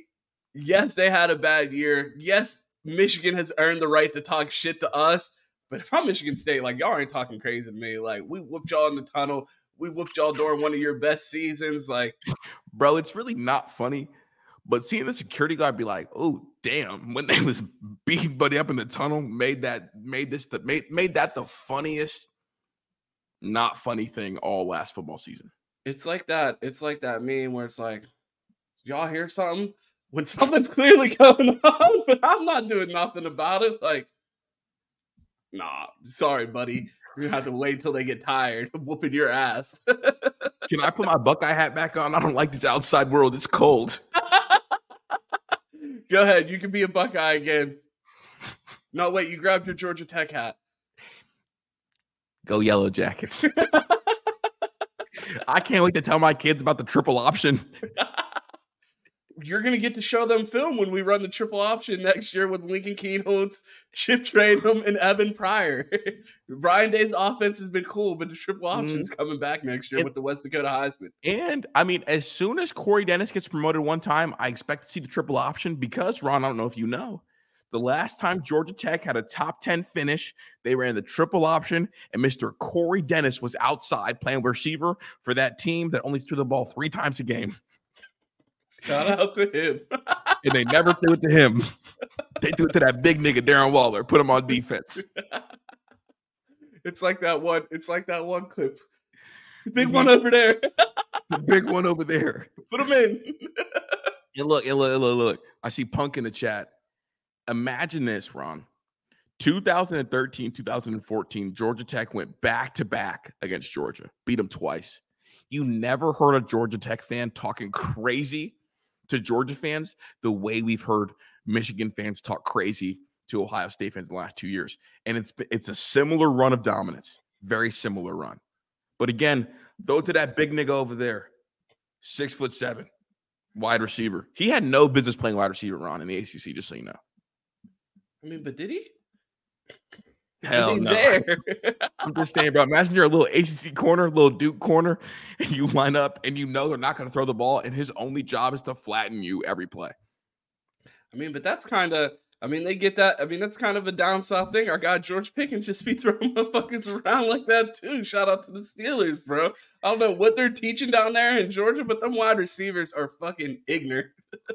yes, they had a bad year. Yes, Michigan has earned the right to talk shit to us. But if I'm Michigan State, like y'all ain't talking crazy to me. Like we whooped y'all in the tunnel. We whooped y'all during one of your best seasons. Like, bro, it's really not funny but seeing the security guard be like, "Oh, damn!" when they was beating Buddy up in the tunnel, made that made this the made made that the funniest, not funny thing all last football season. It's like that. It's like that meme where it's like, y'all hear something when something's clearly going on, but I'm not doing nothing about it. Like, nah, sorry, buddy. You're have to wait until they get tired of whooping your ass. Can I put my Buckeye hat back on? I don't like this outside world. It's cold. Go ahead. You can be a Buckeye again. No, wait. You grabbed your Georgia Tech hat. Go Yellow Jackets. I can't wait to tell my kids about the triple option. You're gonna get to show them film when we run the triple option next year with Lincoln Kienholz, Chip Trayanum, and Evan Pryor. Ryan Day's offense has been cool, but the triple option's mm. coming back next year and, with the West Dakota Heisman. And I mean, as soon as Corey Dennis gets promoted one time, I expect to see the triple option because Ron, I don't know if you know, the last time Georgia Tech had a top 10 finish, they ran the triple option, and Mr. Corey Dennis was outside playing receiver for that team that only threw the ball three times a game. Shout out to him. and they never threw it to him. They threw it to that big nigga, Darren Waller, put him on defense. It's like that one. It's like that one clip. The big one over there. the big one over there. Put him in. and look, and look, look, look. I see Punk in the chat. Imagine this, Ron. 2013, 2014, Georgia Tech went back to back against Georgia, beat them twice. You never heard a Georgia Tech fan talking crazy to Georgia fans the way we've heard Michigan fans talk crazy to Ohio State fans in the last two years. And it's it's a similar run of dominance, very similar run. But again, throw to that big nigga over there, six foot seven, wide receiver. He had no business playing wide receiver, Ron, in the ACC. Just so you know. I mean, but did he? Hell no. I'm just saying, bro. Imagine you're a little ACC corner, little Duke corner, and you line up and you know they're not going to throw the ball, and his only job is to flatten you every play. I mean, but that's kind of. I mean, they get that. I mean, that's kind of a down south thing. Our guy George Pickens just be throwing motherfuckers around like that too. Shout out to the Steelers, bro. I don't know what they're teaching down there in Georgia, but them wide receivers are fucking ignorant.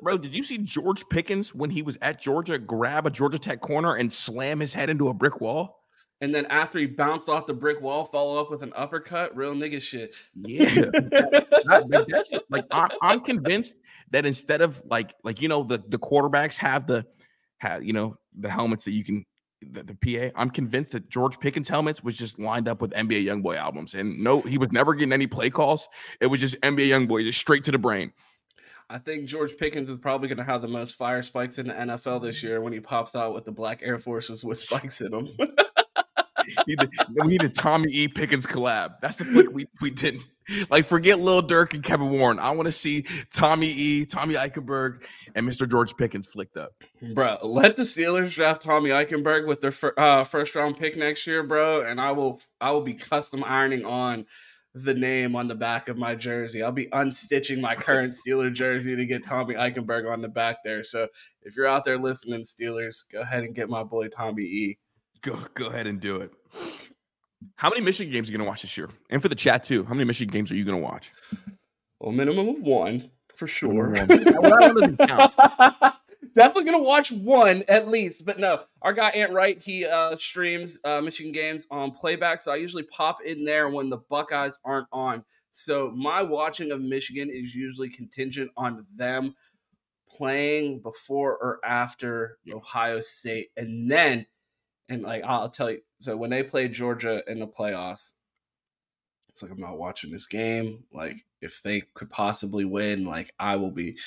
Bro, did you see George Pickens when he was at Georgia grab a Georgia Tech corner and slam his head into a brick wall? And then after he bounced off the brick wall, follow up with an uppercut. Real nigga shit. Yeah, that, like I, I'm convinced that instead of like like you know the the quarterbacks have the have you know the helmets that you can the, the, PA. I'm convinced that George Pickens helmets was just lined up with NBA YoungBoy albums, and no, he was never getting any play calls. It was just NBA YoungBoy, just straight to the brain. I think George Pickens is probably going to have the most fire spikes in the NFL this year when he pops out with the black Air Forces with spikes in them. we, need, we need a Tommy E. Pickens collab. That's the flick we, we didn't. Like, forget Lil Durk and Kevin Warren. I want to see Tommy E., Tommy Eichenberg, and Mr. George Pickens flicked up. Bro, let the Steelers draft Tommy Eichenberg with their fir- uh, first round pick next year, bro, and I will I will be custom ironing on the name on the back of my jersey. I'll be unstitching my current Steeler jersey to get Tommy Eichenberg on the back there. So if you're out there listening, Steelers, go ahead and get my boy Tommy E. Go go ahead and do it. How many Michigan games are you going to watch this year? And for the chat too, how many Michigan games are you going to watch? Well, minimum of one for sure. Definitely gonna watch one at least, but no. Our guy Ant Wright, he uh, streams uh, Michigan games on playback, so I usually pop in there when the Buckeyes aren't on. So my watching of Michigan is usually contingent on them playing before or after Ohio State, and then, and like I'll tell you, so when they play Georgia in the playoffs, it's like I'm not watching this game. Like if they could possibly win, like I will be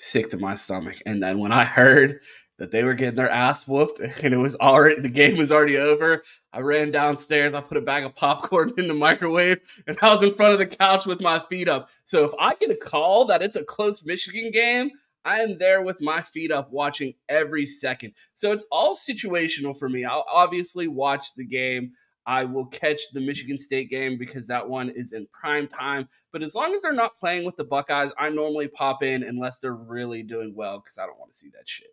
sick to my stomach. And then when I heard that they were getting their ass whooped and it was already the game was already over, I ran downstairs, I put a bag of popcorn in the microwave, and I was in front of the couch with my feet up. So if I get a call that it's a close Michigan game, I am there with my feet up watching every second. So it's all situational for me. I'll obviously watch the game. I will catch the Michigan State game because that one is in prime time. But as long as they're not playing with the Buckeyes, I normally pop in unless they're really doing well because I don't want to see that shit.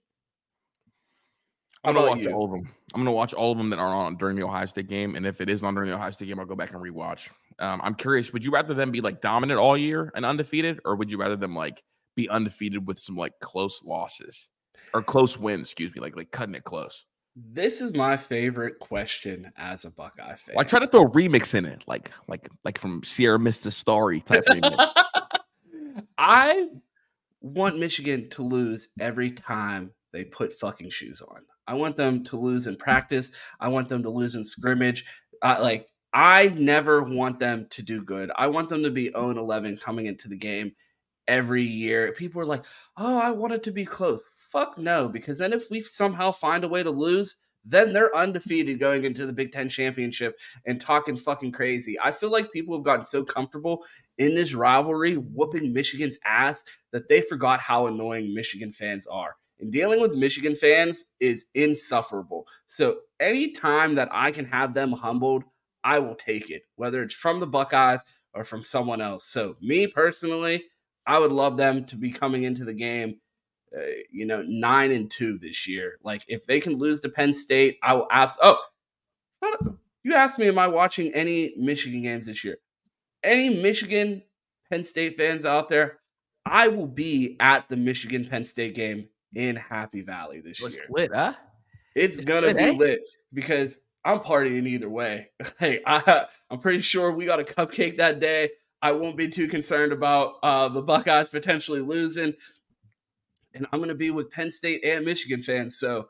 I'm gonna watch you? all of them. I'm gonna watch all of them that are on during the Ohio State game, and if it is on during the Ohio State game, I'll go back and rewatch. Um, I'm curious. Would you rather them be like dominant all year and undefeated, or would you rather them like be undefeated with some like close losses or close wins? Excuse me, like like cutting it close. This is my favorite question as a Buckeye fan. Well, I try to throw a remix in it, like like like from Sierra Mista Starry type remix. I want Michigan to lose every time they put fucking shoes on. I want them to lose in practice. I want them to lose in scrimmage. Uh, like I never want them to do good. I want them to be 0 11 coming into the game every year. People are like, oh, I want it to be close. Fuck no, because then if we somehow find a way to lose, then they're undefeated going into the Big Ten championship and talking fucking crazy. I feel like people have gotten so comfortable in this rivalry, whooping Michigan's ass, that they forgot how annoying Michigan fans are. And dealing with Michigan fans is insufferable. So anytime that I can have them humbled, I will take it, whether it's from the Buckeyes or from someone else. So, me personally, I would love them to be coming into the game, uh, you know, nine and two this year. Like if they can lose to Penn State, I will abs. Oh, you asked me, am I watching any Michigan games this year? Any Michigan Penn State fans out there? I will be at the Michigan Penn State game in Happy Valley this What's year. Lit, huh? It's, it's gonna lit, be eh? lit because I'm partying either way. hey, I, I'm pretty sure we got a cupcake that day. I won't be too concerned about uh, the Buckeyes potentially losing. And I'm going to be with Penn State and Michigan fans. So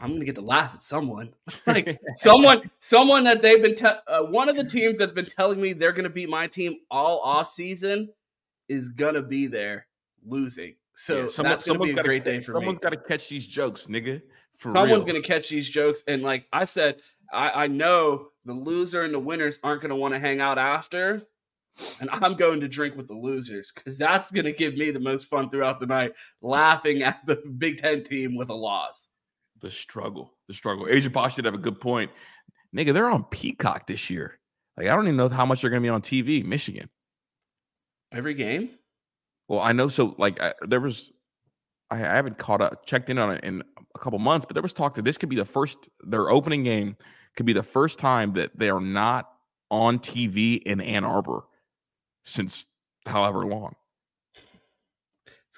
I'm going to get to laugh at someone. like someone, someone that they've been, te- uh, one of the teams that's been telling me they're going to beat my team all off season is going to be there losing. So yeah, someone, that's going to be a great day for someone's me. Someone's got to catch these jokes, nigga. For Someone's going to catch these jokes. And like I said, I, I know the loser and the winners aren't going to want to hang out after. And I'm going to drink with the losers because that's going to give me the most fun throughout the night, laughing at the Big Ten team with a loss. The struggle, the struggle. Asia Bosch did have a good point. Nigga, they're on Peacock this year. Like, I don't even know how much they're going to be on TV, Michigan. Every game? Well, I know. So, like, I, there was, I, I haven't caught up, checked in on it in a couple months, but there was talk that this could be the first, their opening game could be the first time that they are not on TV in Ann Arbor since however long.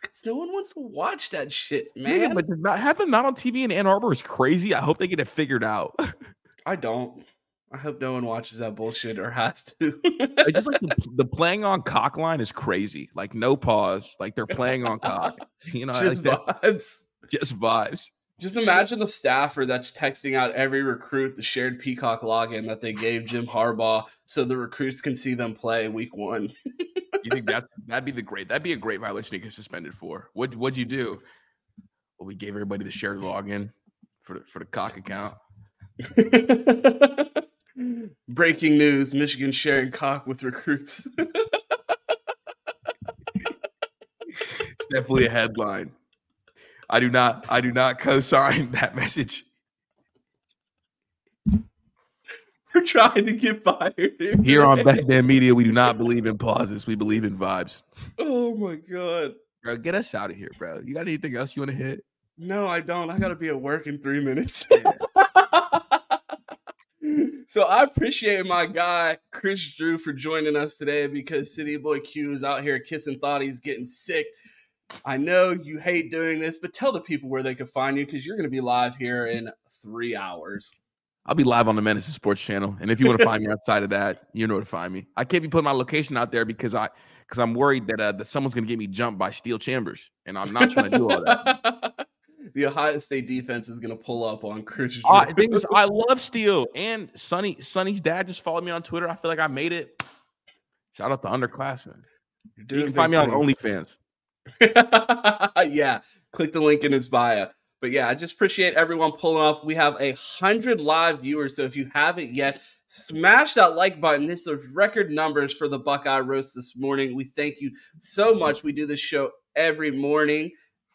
Because no one wants to watch that shit, man. Yeah, but not, have them not on TV in Ann Arbor is crazy. I hope they get it figured out. I don't. I hope no one watches that bullshit or has to. I just like the, the, playing on cock line is crazy. Like no pause. Like they're playing on cock. You know, just like vibes. Just vibes. Just imagine the staffer that's texting out every recruit the shared Peacock login that they gave Jim Harbaugh so the recruits can see them play week one. you think that that'd be the great that'd be a great violation to get suspended for? What what'd you do? Well, we gave everybody the shared login for the, for the cock account. Breaking news: Michigan sharing cock with recruits. it's definitely a headline. I do not. I do not co-sign that message. We're trying to get fired here, here on Best Damn Media. We do not believe in pauses. We believe in vibes. Oh my god, bro, get us out of here, bro. You got anything else you want to hit? No, I don't. I got to be at work in three minutes. so I appreciate my guy Kris Drew for joining us today because City Boy Q is out here kissing thought he's getting sick. I know you hate doing this, but tell the people where they can find you because you're going to be live here in three hours. I'll be live on the Menace Sports Channel, and if you want to find me outside of that, you know where to find me. I can't be putting my location out there because I because I'm worried that uh, that someone's going to get me jumped by Steele Chambers, and I'm not trying to do all that. the Ohio State defense is going to pull up on Kris. Uh, things, I love Steele and Sonny. Sonny's dad just followed me on Twitter. I feel like I made it. Shout out to underclassmen. You can find me on OnlyFans. yeah, click the link in his bio. But yeah, I just appreciate everyone pulling up. We have a hundred live viewers, so if you haven't yet, smash that like button. This is record numbers for the Buckeye Roast this morning. We thank you so much. We do this show every morning,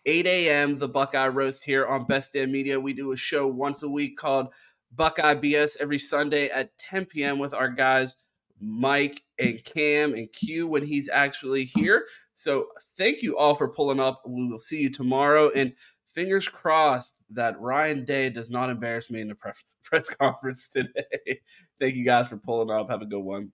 8 a.m. The Buckeye Roast here on Best Damn Media. We do a show once a week called Buckeye BS every Sunday at 10 p.m. with our guys Mike and Cam and Q when he's actually here. So thank you all for pulling up. We will see you tomorrow. And fingers crossed that Ryan Day does not embarrass me in the press, press conference today. thank you guys for pulling up. Have a good one.